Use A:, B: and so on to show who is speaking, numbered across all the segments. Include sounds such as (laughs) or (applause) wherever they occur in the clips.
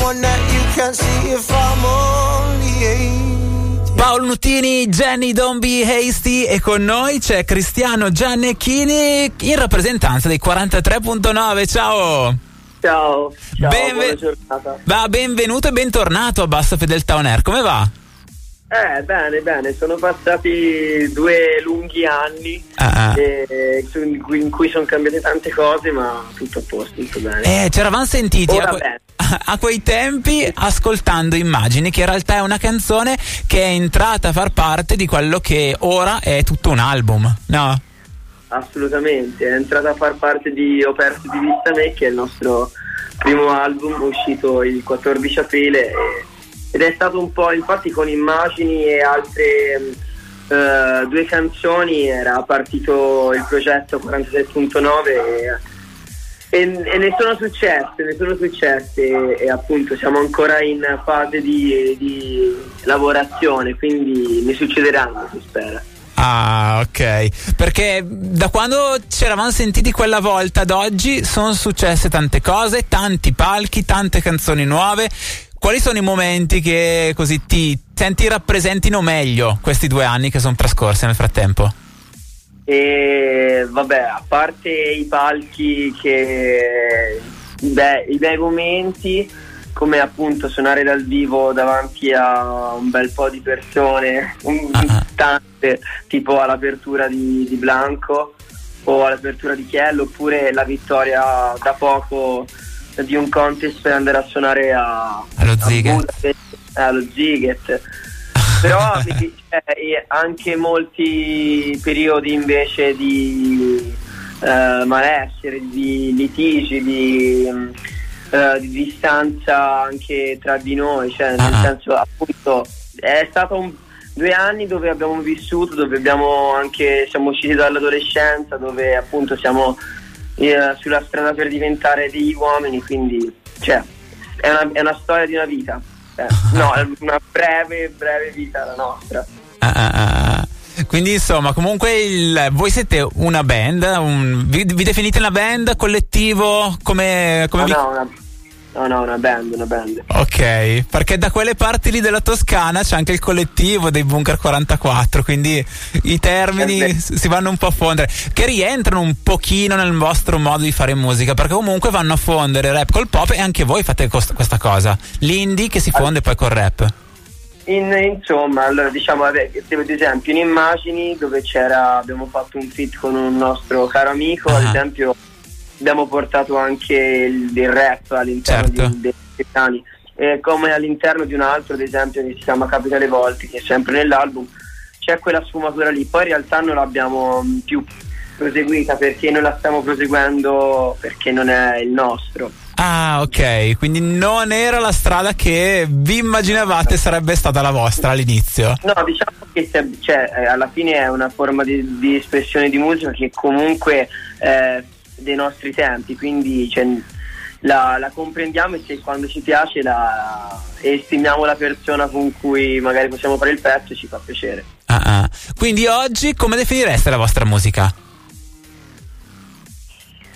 A: someone that you can't see if I'm only 18.
B: Paolo Nutini, Jenny Don't Be Hasty e con noi c'è Cristiano Giannecchini in rappresentanza dei 43.9. Ciao!
C: Ciao, ciao
B: Benve-
C: buona giornata.
B: Va, benvenuto e bentornato a Bassa Fedeltà On Air, come va?
C: Eh, bene, bene, sono passati due lunghi anni
B: Ah, ah.
C: su- in cui, cui sono cambiate tante cose, ma tutto a posto, tutto bene.
B: Eh, ci eravamo sentiti a, que- (laughs) a quei tempi ascoltando Immagini, che in realtà è una canzone che è entrata a far parte di quello che ora è tutto un album, no?
C: Assolutamente, è entrata a far parte di Ho perso di vista me, che è il nostro primo album uscito il 14 aprile e- ed è stato un po', infatti con immagini e altre eh, due canzoni era partito il progetto 46.9 e, e- e ne sono successe, ne sono successe e, e appunto siamo ancora in fase di, di lavorazione, quindi ne succederanno, si spera.
B: Ah, ok. Perché da quando ci eravamo sentiti quella volta ad oggi sono successe tante cose, tanti palchi, tante canzoni nuove. Quali sono i momenti che così ti senti rappresentino meglio questi due anni che sono trascorsi nel frattempo?
C: E vabbè, a parte i palchi che beh, i bei momenti, come appunto suonare dal vivo davanti a un bel po' di persone, (laughs) un-
B: Ah, ah.
C: tante, tipo all'apertura di, di Blanco o all'apertura di Chiello, oppure la vittoria da poco di un contest per andare a suonare a,
B: Allo
C: a
B: Ziget.
C: Budapest, allo Ziget. (laughs) Però mi- eh, anche molti periodi invece di eh, malessere, di litigi, di, mm, eh, di distanza anche tra di noi, cioè nel
B: Ah.
C: senso appunto è stato un, due anni dove abbiamo vissuto, dove abbiamo anche siamo usciti dall'adolescenza, dove appunto siamo eh, sulla strada per diventare degli uomini, quindi cioè, è, una, è una storia di una vita. Eh, no, è una breve, breve vita la nostra.
B: Ah, ah, ah. Quindi insomma, comunque il- voi siete una band, un- vi, vi definite una band, collettivo, come, come
C: No,
B: vi-
C: no, una, no, no, una band, una band.
B: Ok, perché da quelle parti lì della Toscana c'è anche il collettivo dei Bunker 44, quindi i termini si vanno un po' a fondere, che rientrano un pochino nel vostro modo di fare musica, perché comunque vanno a fondere rap col pop e anche voi fate cos- questa cosa, l'indie che si fonde poi col rap.
C: In- insomma, allora diciamo, ad esempio in immagini dove c'era, abbiamo fatto un fit con un nostro caro amico, ad
B: Ah.
C: esempio abbiamo portato anche il, il rap all'interno
B: Certo.
C: di- dei brani, Eh, come all'interno di un altro, ad esempio, che si chiama Capita le Volte, che è sempre nell'album, c'è quella sfumatura lì, poi in realtà non l'abbiamo mh, più proseguita perché noi la stiamo proseguendo perché non è il nostro.
B: Ah, ok, quindi non era la strada che vi immaginavate sarebbe stata la vostra all'inizio.
C: No, diciamo che se- cioè, eh, alla fine è una forma di, di espressione di musica che comunque è dei nostri tempi, quindi cioè, la, la comprendiamo e se quando ci piace la, e stimiamo la persona con cui magari possiamo fare il pezzo ci fa piacere.
B: Ah, ah. Quindi oggi come definireste la vostra musica?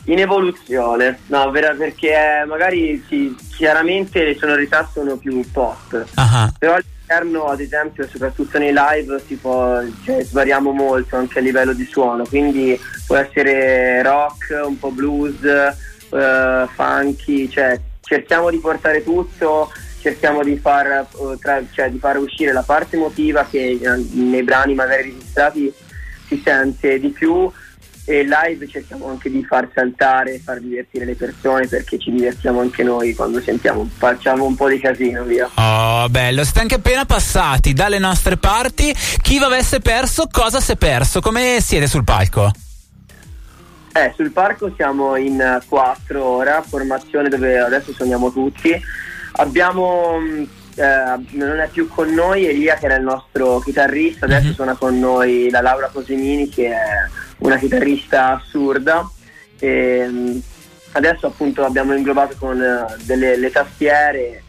C: In evoluzione, no, vera- perché magari sì, chiaramente le sonorità sono più pop,
B: Ah, ah.
C: però all'interno ad esempio soprattutto nei live si può, cioè, svariamo molto anche a livello di suono quindi può essere rock, un po' blues, eh, funky, cioè cerchiamo di portare tutto, cerchiamo di far, eh, tra- cioè, di far uscire la parte emotiva che eh, nei brani magari registrati si sente di più e live cerchiamo anche di far saltare, far divertire le persone perché ci divertiamo anche noi quando sentiamo, facciamo un po' di casino via.
B: Oh, bello, siete anche appena passati dalle nostre parti. Chi vi avesse perso, cosa si è perso? Come siete sul palco?
C: Eh, sul parco siamo in eh, quattro ora, formazione dove adesso suoniamo tutti. Abbiamo, mh, eh, non è più con noi Elia che era il nostro chitarrista, adesso
B: Mhm.
C: suona con noi la Laura Cosimini che è una chitarrista assurda. E, mh, adesso appunto abbiamo inglobato con eh, delle le tastiere,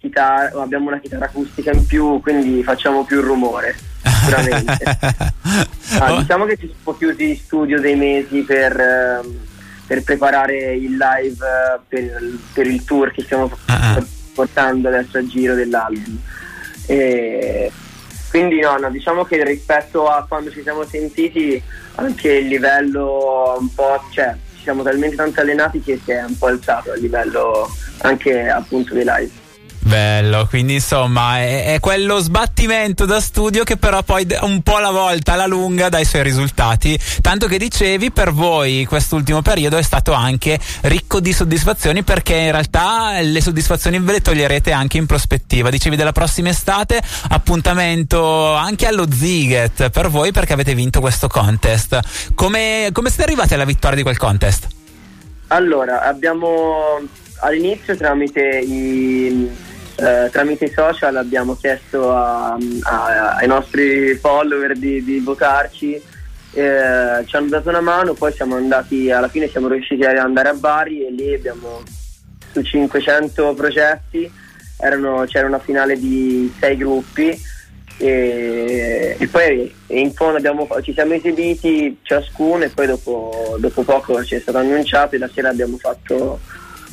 C: chitarra- abbiamo una chitarra acustica in più, quindi facciamo più rumore, sicuramente. (laughs) Ah, diciamo che ci siamo chiusi in studio dei mesi per, ehm, per preparare il live eh, per, per il tour che stiamo
B: Ah, ah.
C: portando adesso a giro dell'album. E quindi no, no, diciamo che rispetto a quando ci siamo sentiti anche il livello un po', cioè ci siamo talmente tanto allenati che si è un po' alzato a livello anche appunto dei live.
B: Bello, quindi insomma è, è, quello sbattimento da studio che però poi un po' alla volta, alla lunga, dà i suoi risultati. Tanto che dicevi, per voi quest'ultimo periodo è stato anche ricco di soddisfazioni perché in realtà le soddisfazioni ve le toglierete anche in prospettiva. Dicevi della prossima estate, appuntamento anche allo Ziget per voi perché avete vinto questo contest. Come, come siete arrivati alla vittoria di quel contest?
C: Allora, abbiamo all'inizio tramite i eh, tramite i social abbiamo chiesto a, a, ai nostri follower di, di votarci, eh, ci hanno dato una mano, poi siamo andati, alla fine siamo riusciti ad andare a Bari e lì abbiamo su 500 progetti, erano, c'era una finale di sei gruppi e, e poi in fondo abbiamo, ci siamo esibiti ciascuno e poi dopo, dopo poco ci è stato annunciato e la sera abbiamo fatto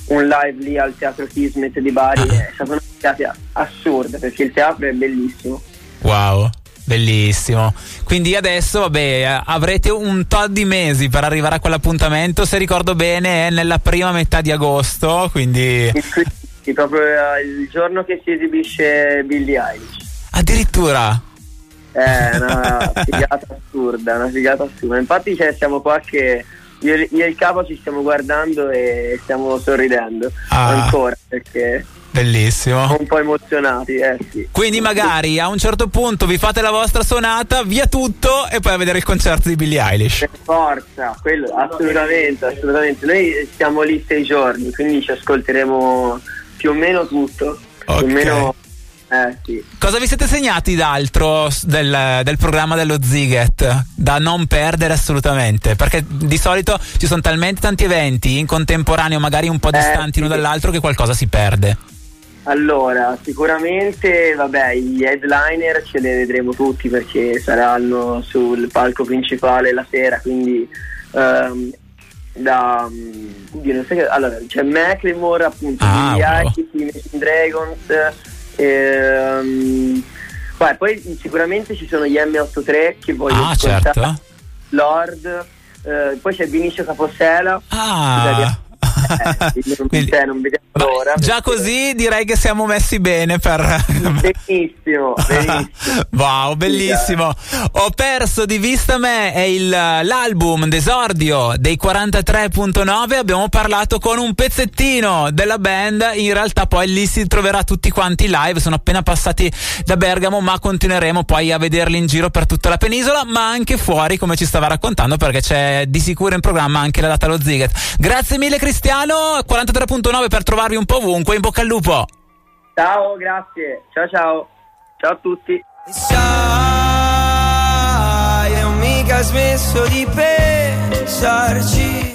C: un live lì al Teatro Kismet di Bari. (laughs) È stata una serata assurda perché il teatro è bellissimo.
B: Wow. Bellissimo. Quindi adesso, vabbè, avrete un tot di mesi per arrivare a quell'appuntamento. Se ricordo bene, è nella prima metà di agosto. Quindi.
C: Sì, proprio eh, il giorno che si esibisce Billie Eilish.
B: Addirittura.
C: È una figata assurda, una figata assurda. Infatti, cioè, siamo qua che io, io, e il capo ci stiamo guardando e stiamo sorridendo ah, ancora perché
B: bellissimo
C: un po' emozionati eh, sì.
B: quindi magari a un certo punto vi fate la vostra suonata via tutto e poi a vedere il concerto di Billie Eilish
C: per forza quello, assolutamente assolutamente noi stiamo lì sei giorni quindi ci ascolteremo più o meno tutto okay. più o meno eh, sì.
B: Cosa vi siete segnati d'altro del, del, programma dello Ziget da non perdere assolutamente? Perché di solito ci sono talmente tanti eventi in contemporaneo, magari un po' eh, distanti l'uno dall'altro, che qualcosa si perde.
C: Allora, sicuramente vabbè, i headliner ce li vedremo tutti perché saranno sul palco principale la sera, quindi um, da um, so che, allora, c'è Macklemore appunto, ah, Billy Imagine Dragons Ehm, beh, poi sicuramente ci sono gli M83 che voglio
B: ah, certo.
C: Lord, eh, poi c'è Vinicio Capossela.
B: Ah.
C: Eh, Quindi, non vediamo l'ora.
B: Già perché... così direi che siamo messi bene per.
C: benissimo, (laughs) benissimo.
B: wow, bellissimo. Ho perso di vista me è il, l'album d'esordio dei 43.9. Abbiamo parlato con un pezzettino della band. In realtà, poi lì si troverà tutti quanti live. Sono appena passati da Bergamo, ma continueremo poi a vederli in giro per tutta la penisola, ma anche fuori, come ci stava raccontando, perché c'è di sicuro in programma anche la data allo Ziget. Grazie mille, Cristiano. Milano, 43.9 per trovarvi un po' ovunque. In bocca al lupo.
C: Ciao, grazie. Ciao ciao. Ciao a tutti.
A: Sai, non mica smesso di pensarci